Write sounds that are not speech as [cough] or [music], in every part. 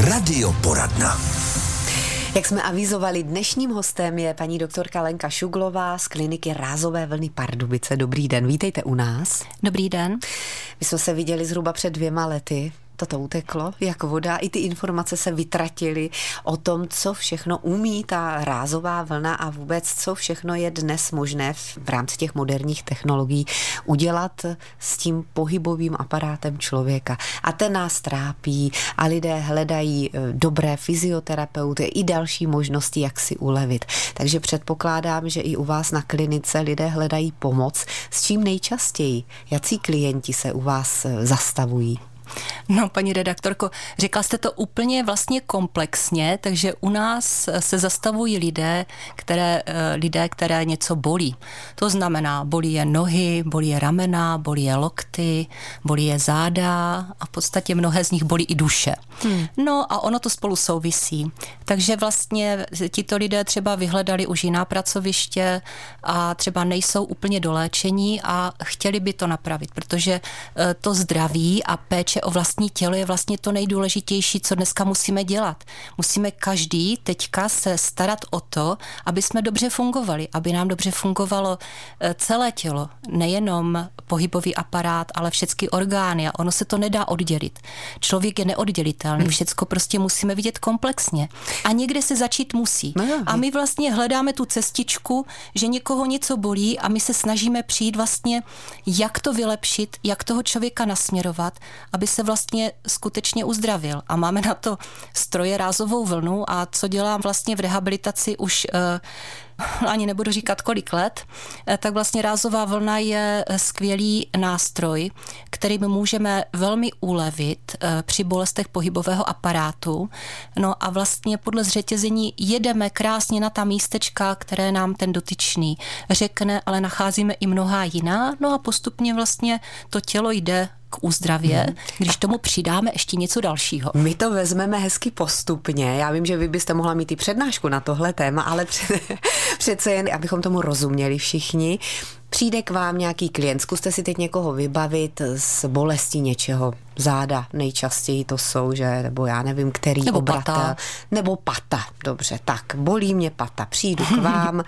Radioporadna. Jak jsme avizovali, dnešním hostem je paní doktorka Lenka Šuglová z kliniky Rázové vlny Pardubice. Dobrý den, vítejte u nás. Dobrý den. My jsme se viděli zhruba před dvěma lety toto uteklo jako voda. I ty informace se vytratily o tom, co všechno umí ta rázová vlna a vůbec, co všechno je dnes možné v, rámci těch moderních technologií udělat s tím pohybovým aparátem člověka. A ten nás trápí a lidé hledají e, dobré fyzioterapeuty i další možnosti, jak si ulevit. Takže předpokládám, že i u vás na klinice lidé hledají pomoc. S čím nejčastěji? Jací klienti se u vás e, zastavují? No, paní redaktorko, řekla jste to úplně vlastně komplexně, takže u nás se zastavují lidé, které, eh, lidé, které něco bolí. To znamená, bolí je nohy, bolí je ramena, bolí je lokty, bolí je záda a v podstatě mnohé z nich bolí i duše. Hmm. No a ono to spolu souvisí. Takže vlastně tito lidé třeba vyhledali už jiná pracoviště a třeba nejsou úplně doléčení a chtěli by to napravit, protože eh, to zdraví a péče péče o vlastní tělo je vlastně to nejdůležitější, co dneska musíme dělat. Musíme každý teďka se starat o to, aby jsme dobře fungovali, aby nám dobře fungovalo eh, celé tělo, nejenom pohybový aparát, ale všechny orgány a ono se to nedá oddělit. Člověk je neoddělitelný, hmm. všecko prostě musíme vidět komplexně. A někde se začít musí. No a my vlastně hledáme tu cestičku, že někoho něco bolí a my se snažíme přijít vlastně, jak to vylepšit, jak toho člověka nasměrovat, aby se vlastně skutečně uzdravil. A máme na to stroje rázovou vlnu a co dělám vlastně v rehabilitaci už uh, ani nebudu říkat kolik let, eh, tak vlastně rázová vlna je skvělý nástroj, kterým můžeme velmi ulevit eh, při bolestech pohybového aparátu. No a vlastně podle zřetězení jedeme krásně na ta místečka, které nám ten dotyčný řekne, ale nacházíme i mnohá jiná. No a postupně vlastně to tělo jde k úzdravě, hmm. když tomu přidáme ještě něco dalšího. My to vezmeme hezky postupně. Já vím, že vy byste mohla mít i přednášku na tohle téma, ale [laughs] přece jen, abychom tomu rozuměli všichni. Přijde k vám nějaký klient, zkuste si teď někoho vybavit z bolesti něčeho, záda. Nejčastěji to jsou, že, nebo já nevím, který nebo obratel, pata. nebo pata, dobře, tak, bolí mě pata, přijdu k vám,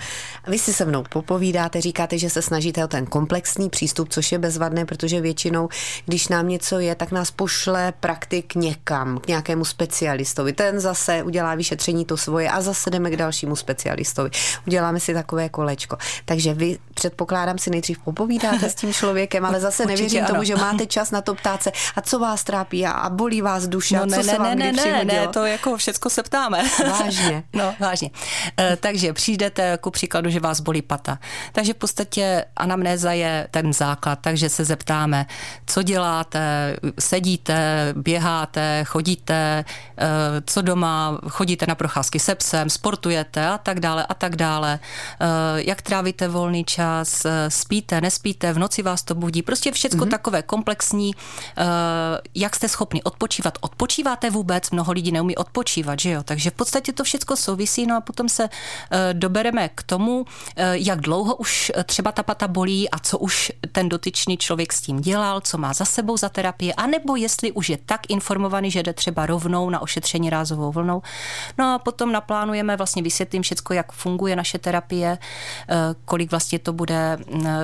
vy si se mnou popovídáte, říkáte, že se snažíte o ten komplexní přístup, což je bezvadné, protože většinou, když nám něco je, tak nás pošle praktik někam, k nějakému specialistovi, ten zase udělá vyšetření to svoje a zase jdeme k dalšímu specialistovi, uděláme si takové kolečko, takže vy předpokládám si nejdřív popovídáte s tím člověkem, ale [laughs] zase Určitě nevěřím ano. tomu, že máte [laughs] čas na to ptát se, a co vás trápí a bolí vás duše no, a co ne, se vám ne, kdy ne, ne, to jako všecko se ptáme. [laughs] Vážně. no, vážně. E, takže přijdete ku příkladu, že vás bolí pata. Takže v podstatě anamnéza je ten základ, takže se zeptáme, co děláte, sedíte, běháte, chodíte, e, co doma, chodíte na procházky se psem, sportujete a tak dále a tak dále. E, jak trávíte volný čas, spíte, nespíte, v noci vás to budí, prostě všecko mm-hmm. takové komplexní, jak jste schopni odpočívat. Odpočíváte vůbec? Mnoho lidí neumí odpočívat, že jo? Takže v podstatě to všechno souvisí, no a potom se eh, dobereme k tomu, eh, jak dlouho už eh, třeba ta pata bolí a co už ten dotyčný člověk s tím dělal, co má za sebou za terapie, anebo jestli už je tak informovaný, že jde třeba rovnou na ošetření rázovou vlnou. No a potom naplánujeme, vlastně vysvětlím všechno, jak funguje naše terapie, kolik vlastně to bude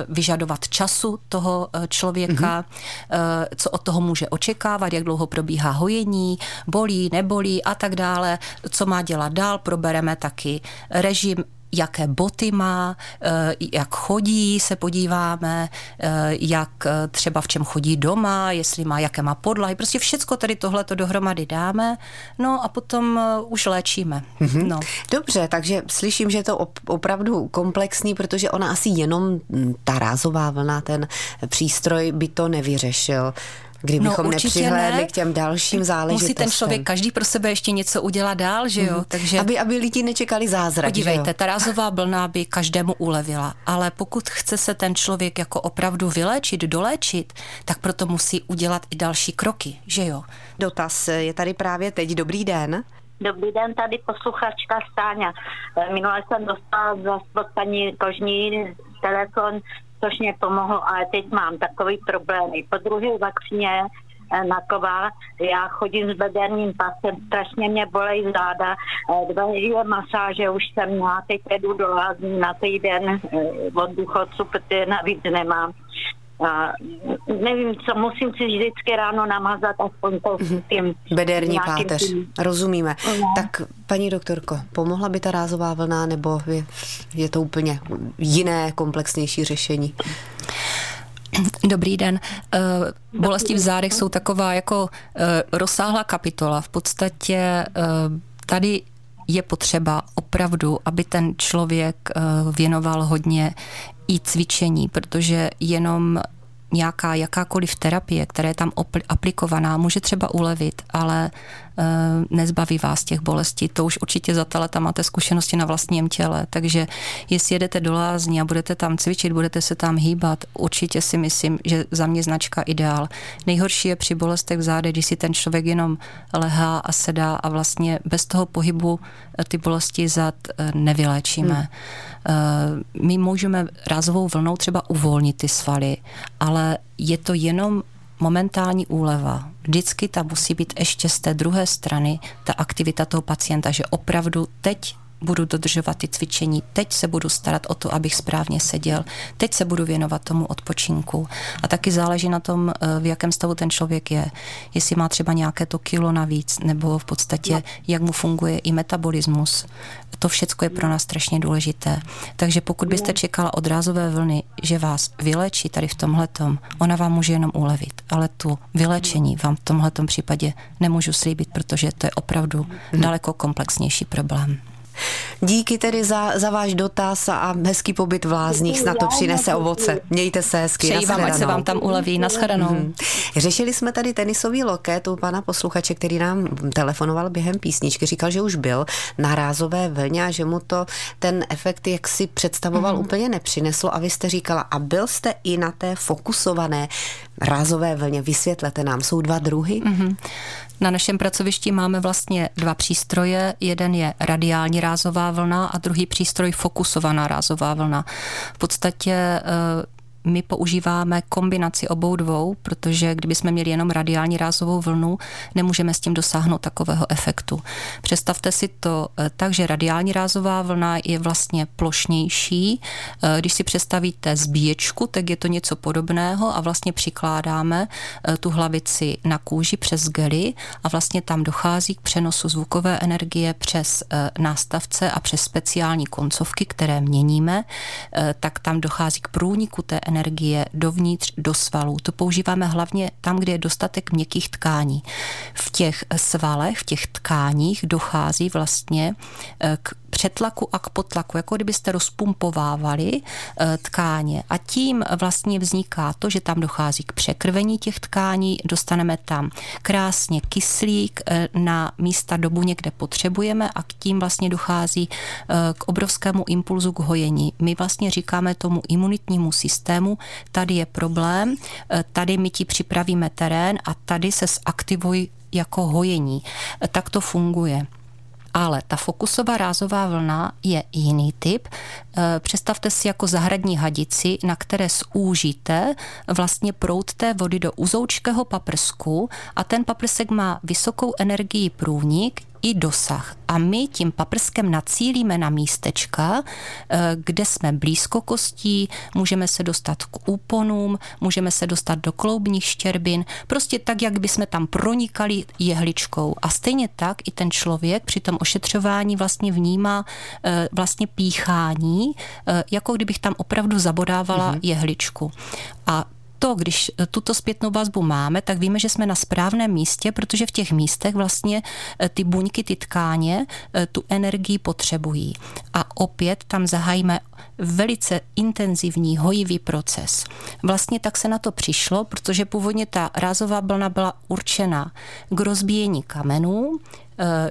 vyžadovat času toho člověka, mm-hmm. co od toho může očekávat, jak dlouho probíhá hojení, bolí, nebolí a tak dále, co má dělat dál, probereme taky režim jaké boty má, eh, jak chodí, se podíváme, eh, jak eh, třeba v čem chodí doma, jestli má, jaké má podlahy, prostě všecko tady tohle to dohromady dáme, no a potom už léčíme. Mm-hmm. No. Dobře, takže slyším, že je to opravdu komplexní, protože ona asi jenom hm, ta rázová vlna, ten přístroj by to nevyřešil kdybychom no, nepřihlédli ne. k těm dalším záležitostem. Musí ten člověk každý pro sebe ještě něco udělat dál, že jo? Mm. Takže aby, aby lidi nečekali zázrak. Podívejte, ta rázová blna by každému ulevila, ale pokud chce se ten člověk jako opravdu vyléčit, doléčit, tak proto musí udělat i další kroky, že jo? Dotaz je tady právě teď. Dobrý den. Dobrý den, tady posluchačka Stáňa. Minule jsem dostala za paní Kožní telefon což mě pomohlo, ale teď mám takový problémy. Po druhé vakcíně eh, naková. Já chodím s bederním pasem, strašně mě bolej záda. Eh, dva masáže už jsem měla, teď jedu do na týden od důchodců, protože navíc nemám. A nevím, co musím si vždycky ráno namazat aspoň to mhm. tím. Bederní páteř, tím. rozumíme. No. Tak paní doktorko, pomohla by ta rázová vlna nebo je, je to úplně jiné, komplexnější řešení? Dobrý den. Eh, bolesti v zádech jsou taková jako eh, rozsáhlá kapitola. V podstatě eh, tady je potřeba opravdu, aby ten člověk věnoval hodně i cvičení, protože jenom nějaká jakákoliv terapie, která je tam aplikovaná, může třeba ulevit, ale nezbaví vás těch bolestí. To už určitě za ta leta máte zkušenosti na vlastním těle, takže jestli jedete do lázní a budete tam cvičit, budete se tam hýbat, určitě si myslím, že za mě značka ideál. Nejhorší je při bolestech v záde, když si ten člověk jenom lehá a sedá a vlastně bez toho pohybu e, ty bolesti zad e, nevyléčíme. Hmm. My můžeme rázovou vlnou třeba uvolnit ty svaly, ale je to jenom momentální úleva. Vždycky ta musí být ještě z té druhé strany ta aktivita toho pacienta, že opravdu teď budu dodržovat ty cvičení, teď se budu starat o to, abych správně seděl, teď se budu věnovat tomu odpočinku. A taky záleží na tom, eh, v jakém stavu ten člověk je. Jestli má třeba nějaké to kilo navíc, nebo v podstatě, no. jak mu funguje i metabolismus. To všechno je pro nás strašně důležité. Takže pokud byste no. čekala od rázové vlny, že vás vylečí tady v tomhletom, ona vám může jenom ulevit, ale tu vylečení vám v tomhletom případě nemůžu slíbit, protože to je opravdu mhm. daleko komplexnější problém. Díky tedy za, za váš dotaz a hezký pobyt v Lázních, snad to přinese ovoce. Mějte se hezky. Přeji vám, ať se vám tam uleví. Naschledanou. Mm-hmm. Řešili jsme tady tenisový loket u pana posluchače, který nám telefonoval během písničky. Říkal, že už byl na rázové vlně a že mu to ten efekt, jak si představoval, mm-hmm. úplně nepřineslo. A vy jste říkala, a byl jste i na té fokusované rázové vlně. Vysvětlete nám, jsou dva druhy? Mm-hmm. Na našem pracovišti máme vlastně dva přístroje. Jeden je radiální rázová vlna a druhý přístroj fokusovaná rázová vlna. V podstatě eh, my používáme kombinaci obou dvou, protože kdybychom měli jenom radiální rázovou vlnu, nemůžeme s tím dosáhnout takového efektu. Představte si to eh, tak, že radiální rázová vlna je vlastně plošnější. Eh, když si představíte zbíječku, tak je to něco podobného a vlastně přikládáme eh, tu hlavici na kůži přes gely a vlastně tam dochází k přenosu zvukové energie přes nástavce a přes speciální koncovky, které měníme, tak tam dochází k průniku té energie energie dovnitř do svalů. To používáme hlavně tam, kde je dostatek měkkých tkání. V těch svalech, v těch tkáních dochází vlastně eh, k přetlaku a k potlaku, jako kdybyste rozpumpovávali eh, tkáně. A tím vlastně vzniká to, že tam dochází k překrvení těch tkání, dostaneme tam krásně kyslík eh, na místa dobu někde potřebujeme a k tím vlastně dochází k obrovskému impulzu k hojení. My vlastně říkáme tomu imunitnímu systému, systému, tady je problém, eh, tady my ti připravíme terén a tady se zaktivuj jako hojení. Eh, tak to funguje. Ale ta fokusová rázová vlna je jiný typ. Eh, představte si jako zahradní hadici, na které zúžíte vlastně prout té vody do uzoučkého paprsku a ten paprsek má vysokou energii průnik, i dosah. A my tím paprskem nacílíme na místečka, eh, kde jsme blízko kostí, můžeme se dostat k úponům, můžeme se dostat do kloubních štěrbin, prostě tak, jak bychom tam pronikali jehličkou. A stejně tak i ten člověk při tom ošetřování vlastně vnímá eh, vlastně píchání, eh, jako kdybych tam opravdu zabodávala mm-hmm. jehličku. A to, když eh, tuto zpětnou vazbu máme, tak víme, že jsme na správném místě, protože v těch místech vlastně eh, ty buňky, ty tkáně eh, tu energii potřebují. A opět tam zahájíme velice intenzivní, hojivý proces. Vlastně tak se na to přišlo, protože původně ta rázová blna byla určena k rozbíjení kamenů,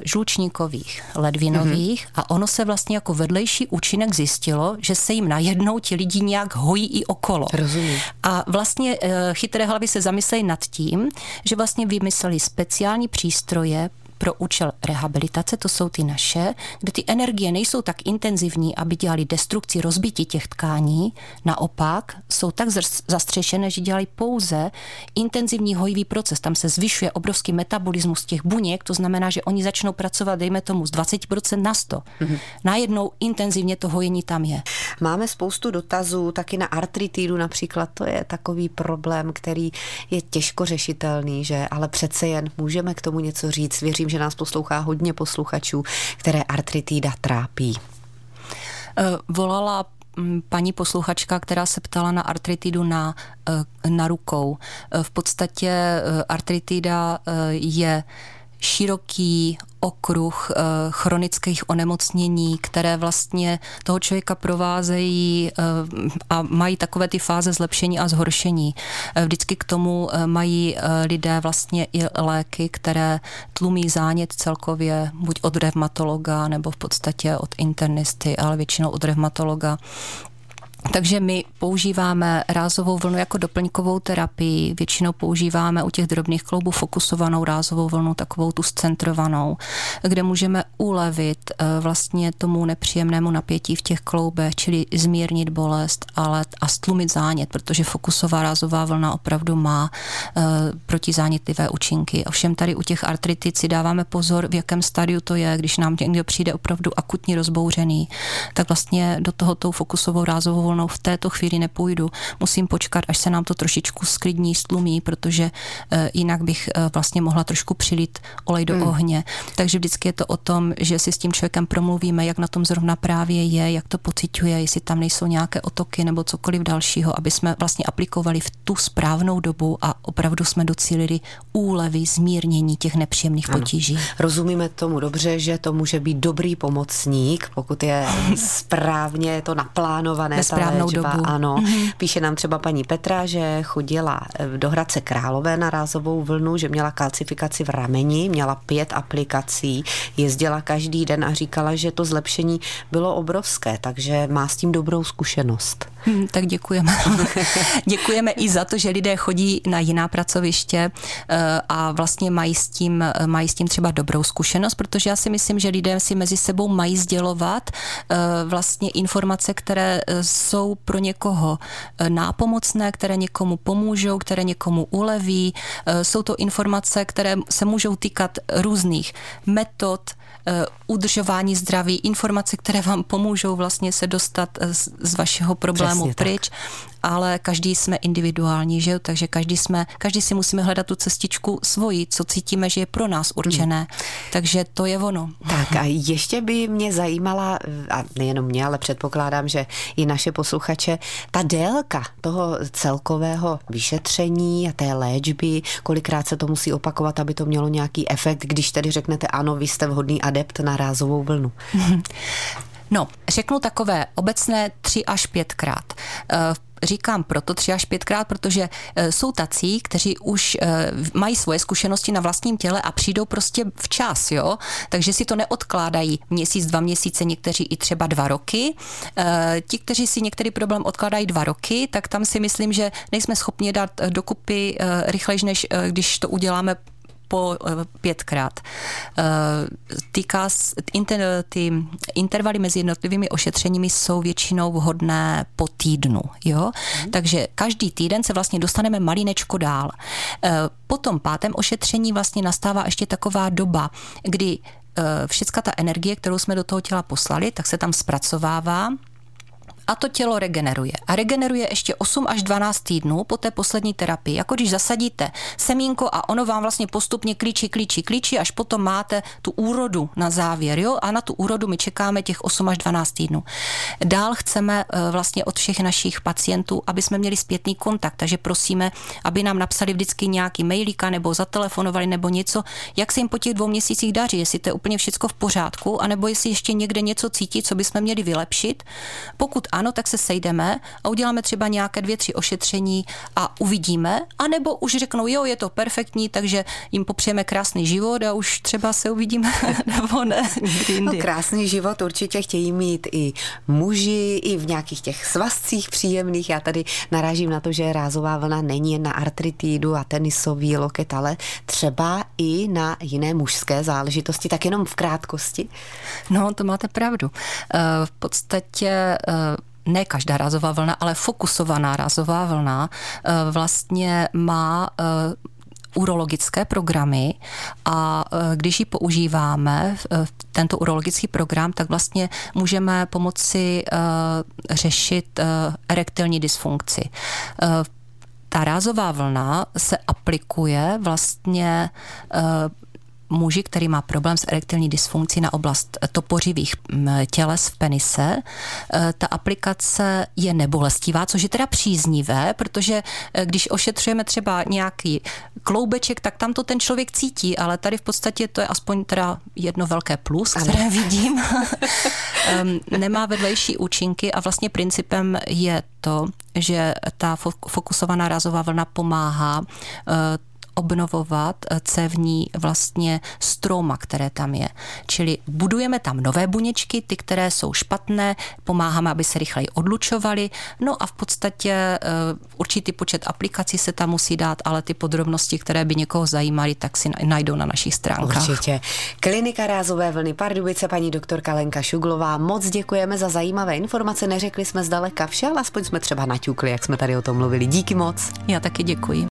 žlučníkových, ledvinových mm-hmm. a ono se vlastně jako vedlejší účinek zjistilo, že se jim najednou ti lidi nějak hojí i okolo. Rozumím. A vlastně eh, chytré hlavy se zamyslejí nad tím, že vlastně vymysleli speciální přístroje pro účel rehabilitace, to jsou ty naše, kde ty energie nejsou tak intenzivní, aby dělali destrukci, rozbití těch tkání, naopak jsou tak zastřešené, že dělají pouze intenzivní hojivý proces. Tam se zvyšuje obrovský metabolismus těch buněk, to znamená, že oni začnou pracovat, dejme tomu, z 20% na 100. Mm-hmm. Najednou intenzivně to hojení tam je. Máme spoustu dotazů taky na artritidu například, to je takový problém, který je těžko řešitelný, že ale přece jen můžeme k tomu něco říct. Věřím, že nás poslouchá hodně posluchačů, které artritida trápí. Eh, volala mm, paní posluchačka, která se ptala na artritidu na, eh, na rukou. Eh, v podstatě artritida je široký okruh eh, chronických onemocnění, které vlastně toho člověka provázejí eh, a mají takové ty fáze zlepšení a zhoršení. Eh, vždycky k tomu mají lidé vlastně i léky, které tlumí zánět celkově buď od revmatologa nebo v podstatě od internisty, ale většinou od revmatologa. Takže my používáme rázovou vlnu jako doplňkovou terapii. Většinou používáme u těch drobných kloubů fokusovanou rázovou vlnu, takovou tu scentrovanou, kde můžeme ulevit eh, vlastně tomu nepříjemnému napětí v těch kloubech, čili zmírnit bolest ale a stlumit zánět, protože fokusová rázová vlna opravdu má uh, protizánětlivé účinky. Ovšem tady u těch artritic si dáváme pozor, v jakém stadiu to je, když nám někdo přijde opravdu akutně rozbouřený, tak vlastně do toho tou fokusovou rázovou volnou v této chvíli nepůjdu. Musím počkat, až se nám to trošičku sklidní, stlumí, protože uh, jinak bych uh, vlastně mohla trošku přilít olej do hmm. ohně. Takže vždycky je to o tom, že si s tím člověkem promluvíme, jak na tom zrovna právě je, jak to pociťuje, jestli tam nejsou nějaké otoky nebo cokoliv dalšího, aby jsme vlastně aplikovali v tu správnou dobu a opravdu jsme docílili úlevy, zmírnění těch nepříjemných ano. potíží. Rozumíme tomu dobře, že to může být dobrý pomocník, pokud je [laughs] správně to naplánované, správnou léčba, dobu. Ano. Mm-hmm. Píše nám třeba paní Petra, že chodila eh, do Hradce Králové na rázovou vlnu, že měla kalcifikaci v rameni, měla pět aplikací, jezdila každý den a říkala, že to zlepšení bylo obrovské, takže má s tím dobrou zkušenost. Hmm, tak děkujeme. [laughs] děkujeme i za to, že lidé chodí na jiná pracoviště eh, a vlastně mají s, tím, eh, mají s tím třeba dobrou zkušenost, protože já si myslím, že lidé si mezi sebou mají sdělovat vlastně informace, které jsou pro někoho eh, nápomocné, které někomu pomůžou, které někomu uleví. Eh, jsou to informace, které se můžou týkat různých metod, eh, udržování zdraví, informace, které vám pomůžou vlastně se dostat z, z vašeho problému Přesně pryč. Tak ale každý jsme individuální, že jo? takže každý, jsme, každý si musíme hledat tu cestičku svoji, co cítíme, že je pro nás určené. Hmm. Takže to je ono. Tak a ještě by mě zajímala, a nejenom mě, ale předpokládám, že i naše posluchače, ta délka toho celkového vyšetření a té léčby, kolikrát se to musí opakovat, aby to mělo nějaký efekt, když tedy řeknete ano, vy jste vhodný adept na rázovou vlnu. [laughs] No, řeknu takové obecné tři až pětkrát. Eh, říkám proto tři až pětkrát, protože e, jsou tací, kteří už e, mají svoje zkušenosti na vlastním těle a přijdou prostě včas, jo. Takže si to neodkládají měsíc, dva měsíce, někteří i třeba dva roky. Ti, kteří si některý problém odkládají dva roky, tak tam si myslím, že nejsme schopni dát dokupy rychleji, než když to uděláme po eh, pětkrát. Eh, týká, inter, ty intervaly mezi jednotlivými ošetřeními jsou většinou vhodné po týdnu. Jo? Mm. Takže každý týden se vlastně dostaneme malinečko dál. Eh, po tom pátém ošetření vlastně nastává ještě taková doba, kdy všecka ta energie, kterou jsme do toho těla poslali, tak se tam zpracovává a to tělo regeneruje. A regeneruje ještě 8 až 12 týdnů po té poslední terapii. Jako když zasadíte semínko a ono vám vlastně postupně klíčí, klíčí, klíčí, až potom máte tu úrodu na závěr. Jo? A na tu úrodu my čekáme těch 8 až 12 týdnů. Dál chceme eh, vlastně od všech našich pacientů, aby jsme měli zpětný kontakt, takže prosíme, aby nám napsali vždycky nějaký mailíka nebo zatelefonovali nebo něco, jak se jim po těch dvou měsících daří, jestli to je úplně všechno v pořádku, anebo jestli ještě někde něco cítí, co bychom měli vylepšit. Pokud ano, tak se sejdeme a uděláme třeba nějaké dvě, tři ošetření a uvidíme, anebo už řeknou, jo, je to perfektní, takže jim popřejeme krásný život a už třeba se uvidíme, [laughs] nebo ne. No, krásný život určitě chtějí mít i muži, i v nějakých těch svazcích příjemných. Já tady narážím na to, že rázová vlna není jen na artritidu a tenisový loket, ale třeba i na jiné mužské záležitosti, tak jenom v krátkosti. No, to máte pravdu. Eh, v podstatě eh, ne každá rázová vlna, ale fokusovaná rázová vlna eh, vlastně má urologické programy a když ji používáme, tento urologický program, tak vlastně můžeme pomoci řešit erektilní dysfunkci. Ta rázová vlna se aplikuje vlastně muži, který má problém s erektilní dysfunkcí na oblast topořivých těles v penise. E, ta aplikace je nebolestivá, což je teda příznivé, protože e, když ošetřujeme třeba nějaký kloubeček, tak tam to ten člověk cítí, ale tady v podstatě to je aspoň teda jedno velké plus, které ano. vidím. [laughs] Nemá vedlejší účinky a vlastně principem je to, že ta fokusovaná rázová vlna pomáhá e, obnovovat eh, cévní vlastně stroma, které tam je. Čili budujeme tam nové buněčky, ty, které jsou špatné, pomáháme, aby se rychleji odlučovaly. No a v podstatě uh, určitý počet aplikací se tam musí dát, ale ty podrobnosti, které by někoho zajímaly, tak si najdou na našich stránkách. Určitě. Klinika rázové vlny Pardubice, paní doktorka Lenka Šuglová, moc děkujeme za zajímavé informace. Neřekli jsme zdaleka vše, ale aspoň jsme třeba naťukli, jak jsme tady o tom mluvili. Díky moc. Já taky děkuji.